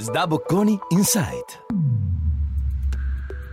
SDA Bocconi Insight.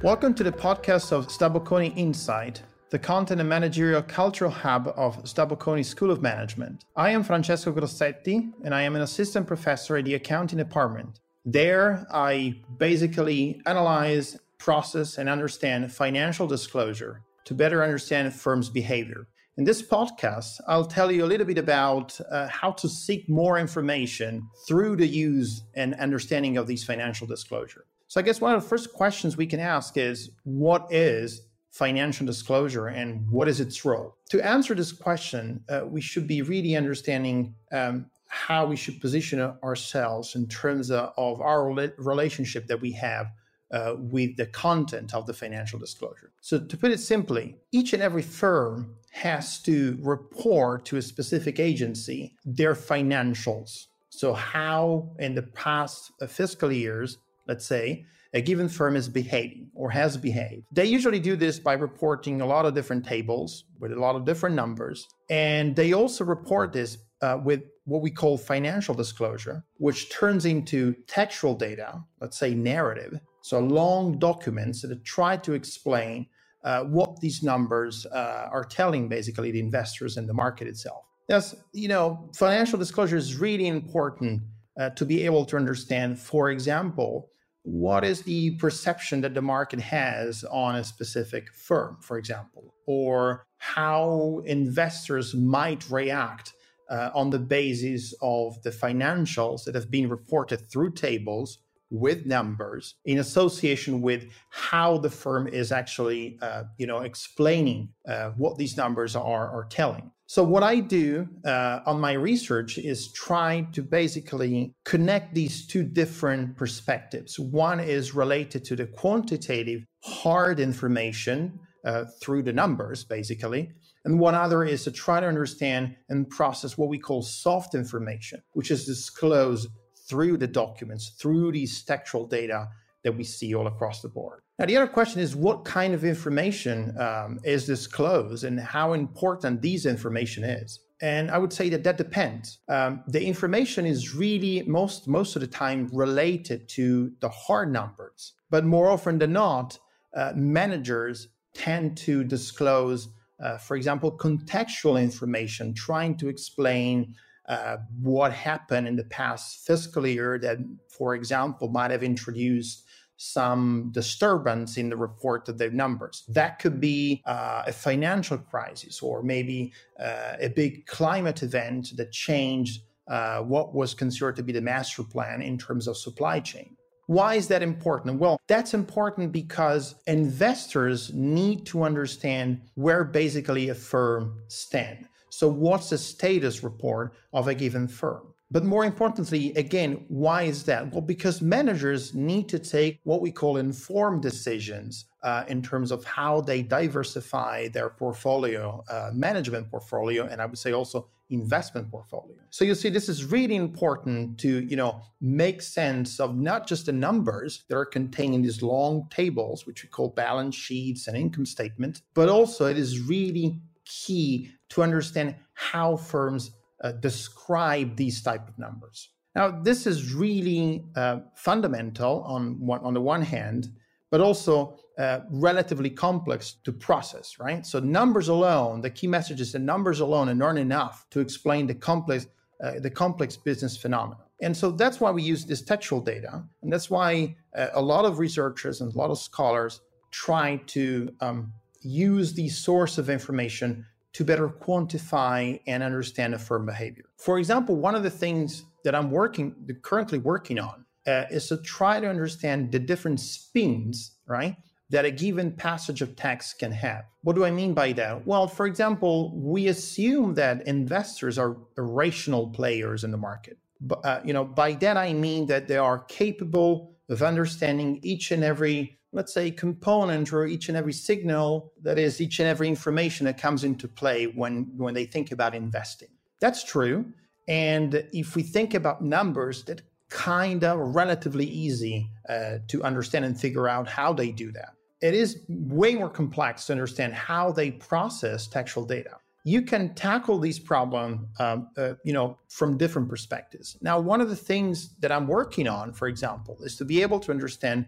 Welcome to the podcast of SDA Bocconi Insight, the content and managerial cultural hub of SDA Bocconi School of Management. I am Francesco Grossetti, and I am an assistant professor at the accounting department. There, I basically analyze, process, and understand financial disclosure to better understand firms' behavior. In this podcast, I'll tell you a little bit about uh, how to seek more information through the use and understanding of these financial disclosure. So, I guess one of the first questions we can ask is what is financial disclosure and what is its role? To answer this question, uh, we should be really understanding um, how we should position ourselves in terms of, of our relationship that we have uh, with the content of the financial disclosure. So, to put it simply, each and every firm has to report to a specific agency their financials. So, how in the past uh, fiscal years, let's say, a given firm is behaving or has behaved. They usually do this by reporting a lot of different tables with a lot of different numbers. And they also report this uh, with what we call financial disclosure, which turns into textual data, let's say narrative. So long documents that try to explain uh, what these numbers uh, are telling basically the investors and the market itself. Yes, you know, financial disclosure is really important uh, to be able to understand, for example, what is the perception that the market has on a specific firm, for example, or how investors might react uh, on the basis of the financials that have been reported through tables with numbers in association with how the firm is actually uh, you know explaining uh, what these numbers are are telling. So what i do uh, on my research is try to basically connect these two different perspectives. One is related to the quantitative hard information uh, through the numbers basically and one other is to try to understand and process what we call soft information which is disclosed through the documents, through these textual data that we see all across the board. Now, the other question is what kind of information um, is disclosed and how important these information is. And I would say that that depends. Um, the information is really most most of the time related to the hard numbers, but more often than not, uh, managers tend to disclose, uh, for example, contextual information, trying to explain uh, what happened in the past fiscal year that, for example, might have introduced some disturbance in the report of their numbers. That could be uh, a financial crisis or maybe uh, a big climate event that changed uh, what was considered to be the master plan in terms of supply chain. Why is that important? Well, that's important because investors need to understand where basically a firm stands. So, what's the status report of a given firm? But more importantly, again, why is that? Well, because managers need to take what we call informed decisions uh, in terms of how they diversify their portfolio, uh, management portfolio, and I would say also investment portfolio. So you see, this is really important to you know make sense of not just the numbers that are contained in these long tables, which we call balance sheets and income statement, but also it is really key to understand how firms uh, describe these type of numbers. Now, this is really uh, fundamental on one, on the one hand, but also uh, relatively complex to process, right? So numbers alone, the key message is that numbers alone are not enough to explain the complex uh, the complex business phenomena. And so that's why we use this textual data, and that's why uh, a lot of researchers and a lot of scholars try to um, use the source of information to better quantify and understand a firm behavior. For example, one of the things that I'm working currently working on uh, is to try to understand the different spins, right? That a given passage of text can have. What do I mean by that? Well, for example, we assume that investors are irrational players in the market. But, uh, you know, by that I mean that they are capable of understanding each and every let's say, component or each and every signal, that is, each and every information that comes into play when, when they think about investing. That's true. And if we think about numbers, that kind of relatively easy uh, to understand and figure out how they do that. It is way more complex to understand how they process textual data. you can tackle these problems, um, uh, you know, from different perspectives. Now, one of the things that I'm working on, for example, is to be able to understand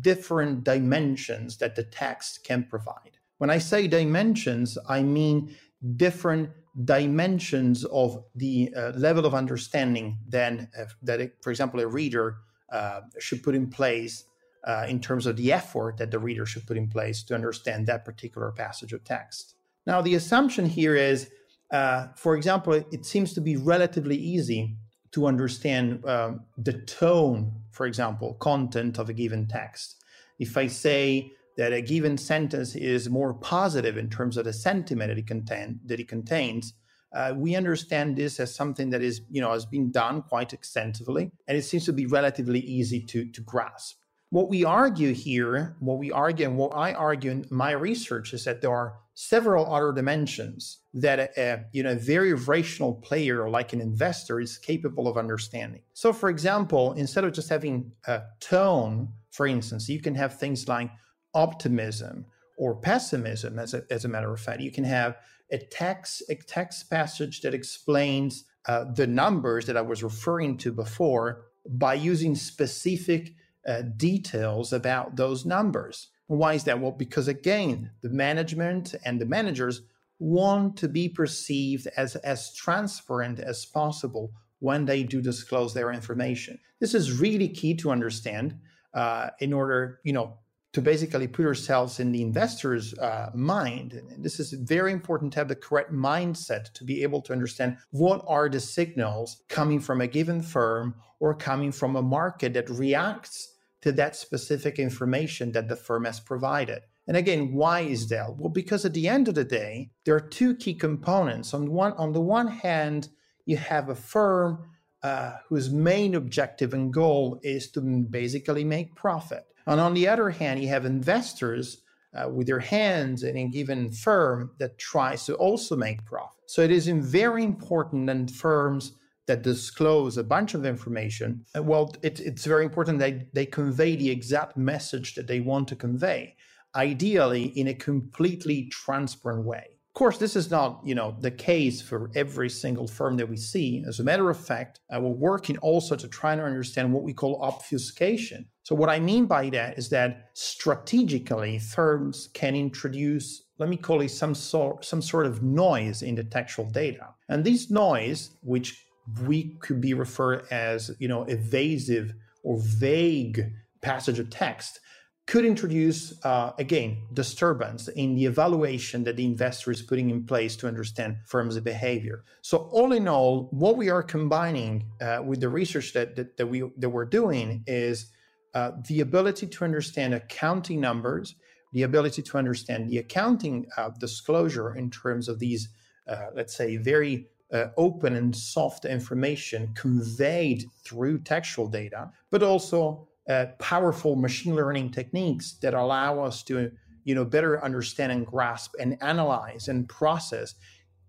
different dimensions that the text can provide. When I say dimensions, I mean different dimensions of the uh, level of understanding then uh, that, it, for example, a reader uh, should put in place uh, in terms of the effort that the reader should put in place to understand that particular passage of text. Now, the assumption here is, uh, for example, it, seems to be relatively easy to understand um, the tone, for example, content of a given text. If I say that a given sentence is more positive in terms of the sentiment that it, contain, that it contains, uh, we understand this as something that is, you know, has been done quite extensively, and it seems to be relatively easy to, to grasp. What we argue here, what we argue, and what I argue in my research is that there are several other dimensions that a, you know a very rational player like an investor is capable of understanding. So, for example, instead of just having a tone, for instance, you can have things like optimism or pessimism. As a, as a matter of fact, you can have a text a text passage that explains uh, the numbers that I was referring to before by using specific uh, details about those numbers. Why is that? Well, because again, the management and the managers want to be perceived as as transparent as possible when they do disclose their information. This is really key to understand uh, in order, you know, to basically put ourselves in the investor's uh, mind. And this is very important to have the correct mindset to be able to understand what are the signals coming from a given firm or coming from a market that reacts to that specific information that the firm has provided. And again, why is that? Well, because at the end of the day, there are two key components. On one, on the one hand, you have a firm uh, whose main objective and goal is to basically make profit. And on the other hand, you have investors uh, with their hands in a given firm that tries to also make profit. So it is very important that firms that disclose a bunch of information, uh, well, it, it's very important that they convey the exact message that they want to convey, ideally in a completely transparent way. Of course, this is not, you know, the case for every single firm that we see. As a matter of fact, uh, we're working also to try to understand what we call obfuscation. So, what I mean by that is that strategically, firms can introduce, let me call it some sort, some sort of noise in the textual data, and this noise, which we could be referred as, you know, evasive or vague passage of text, could introduce, uh, again, disturbance in the evaluation that the investor is putting in place to understand firms' behavior. So, all in all, what we are combining uh, with the research that, that, that, we, that we're doing is uh, the ability to understand accounting numbers, the ability to understand the accounting uh, disclosure in terms of these, uh, let's say, very uh, open and soft information conveyed through textual data, but also uh, powerful machine learning techniques that allow us to you know better understand and grasp and analyze and process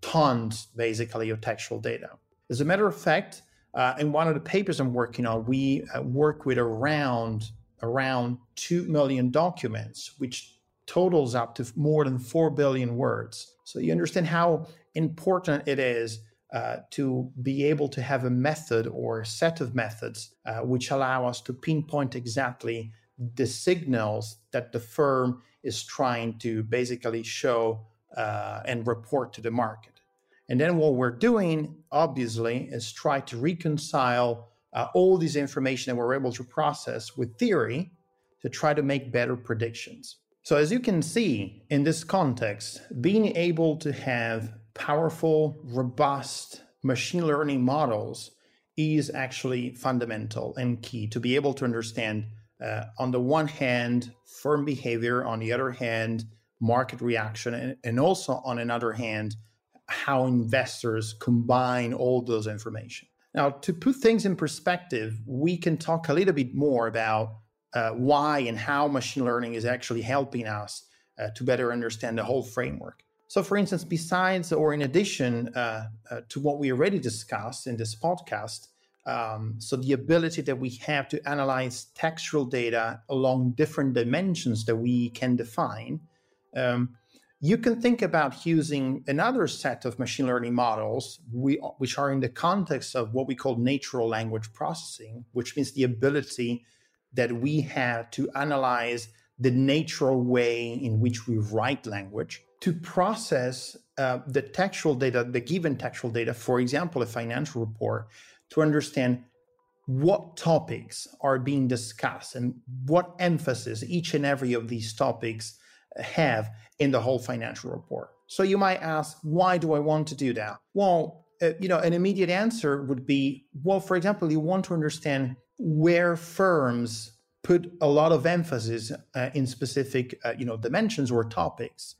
tons basically of textual data. As a matter of fact uh, in one of the papers i'm working on we uh, work with around around 2 million documents which totals up to more than 4 billion words. So you understand how important it is uh, to be able to have a method or set of methods uh, which allow us to pinpoint exactly the signals that the firm is trying to basically show uh, and report to the market. And then what we're doing, obviously, is try to reconcile uh, all this information that we're able to process with theory to try to make better predictions. So, as you can see in this context, being able to have powerful, robust machine learning models is actually fundamental and key to be able to understand, uh, on the one hand, firm behavior, on the other hand, market reaction, and, and also on another hand, how investors combine all those information. Now, to put things in perspective, we can talk a little bit more about uh, why and how machine learning is actually helping us uh, to better understand the whole framework. So, for instance, besides or in addition uh, uh, to what we already discussed in this podcast, um, so the ability that we have to analyze textual data along different dimensions that we can define, um, you can think about using another set of machine learning models, we, which are in the context of what we call natural language processing, which means the ability that we have to analyze the natural way in which we write language to process uh, the textual data, the given textual data, for example, a financial report, to understand what topics are being discussed and what emphasis each and every of these topics have in the whole financial report. So you might ask, why do I want to do that? Well, uh, you know, an immediate answer would be, well, for example, you want to understand where firms put a lot of emphasis uh, in specific, uh, you know, dimensions or topics.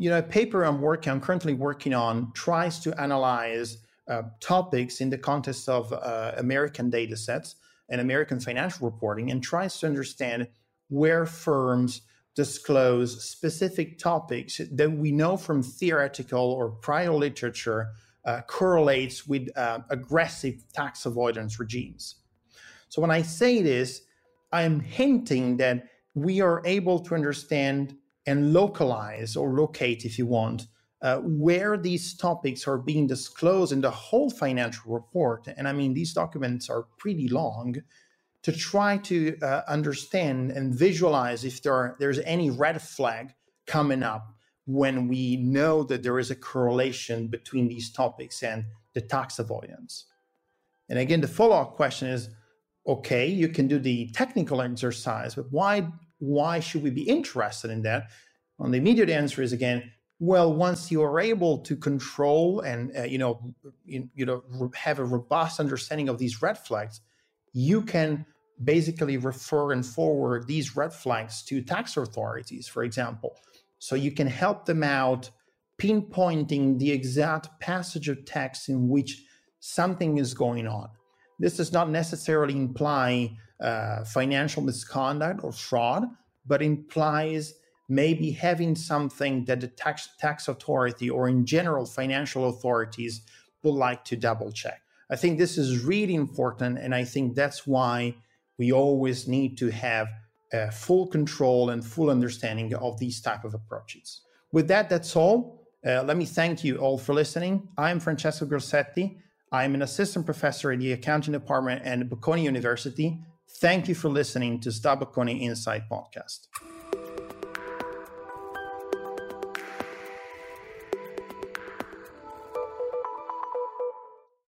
You know, a paper I'm working, I'm currently working on, tries to analyze uh, topics in the context of uh, American data sets and American financial reporting, and tries to understand where firms disclose specific topics that we know from theoretical or prior literature uh, correlates with uh, aggressive tax avoidance regimes. So when I say this, I'm hinting that we are able to understand and localize or locate, if you want, uh, where these topics are being disclosed in the whole financial report. And I mean, these documents are pretty long to try to uh, understand and visualize if there are, there's any red flag coming up when we know that there is a correlation between these topics and the tax avoidance. And again, the follow-up question is, okay, you can do the technical exercise, but why why should we be interested in that? And the immediate answer is again, well, once you are able to control and uh, you know you, you know have a robust understanding of these red flags, you can basically refer and forward these red flags to tax authorities, for example. So you can help them out pinpointing the exact passage of text in which something is going on. This does not necessarily imply uh, financial misconduct or fraud, but implies maybe having something that the tax, tax authority or in general financial authorities would like to double check. I think this is really important, and I think that's why we always need to have uh, full control and full understanding of these type of approaches. With that, that's all. Uh, let me thank you all for listening. I'm Francesco Grossetti. I'm an assistant professor in the accounting department at Bocconi University. Thank you for listening to SDA Bocconi Insight podcast.